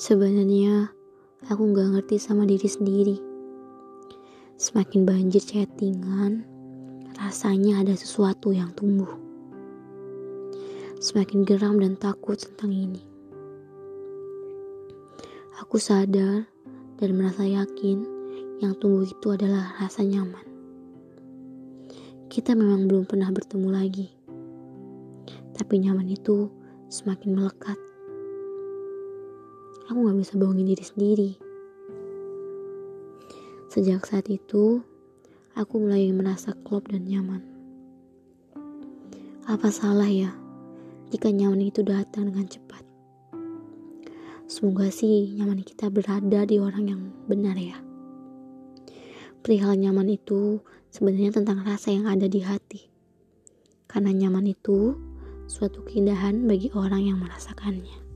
Sebenarnya aku gak ngerti sama diri sendiri. Semakin banjir chattingan, rasanya ada sesuatu yang tumbuh. Semakin geram dan takut tentang ini. Aku sadar dan merasa yakin yang tumbuh itu adalah rasa nyaman. Kita memang belum pernah bertemu lagi. Tapi nyaman itu semakin melekat aku gak bisa bohongin diri sendiri. Sejak saat itu, aku mulai merasa klop dan nyaman. Apa salah ya jika nyaman itu datang dengan cepat? Semoga sih nyaman kita berada di orang yang benar ya. Perihal nyaman itu sebenarnya tentang rasa yang ada di hati. Karena nyaman itu suatu keindahan bagi orang yang merasakannya.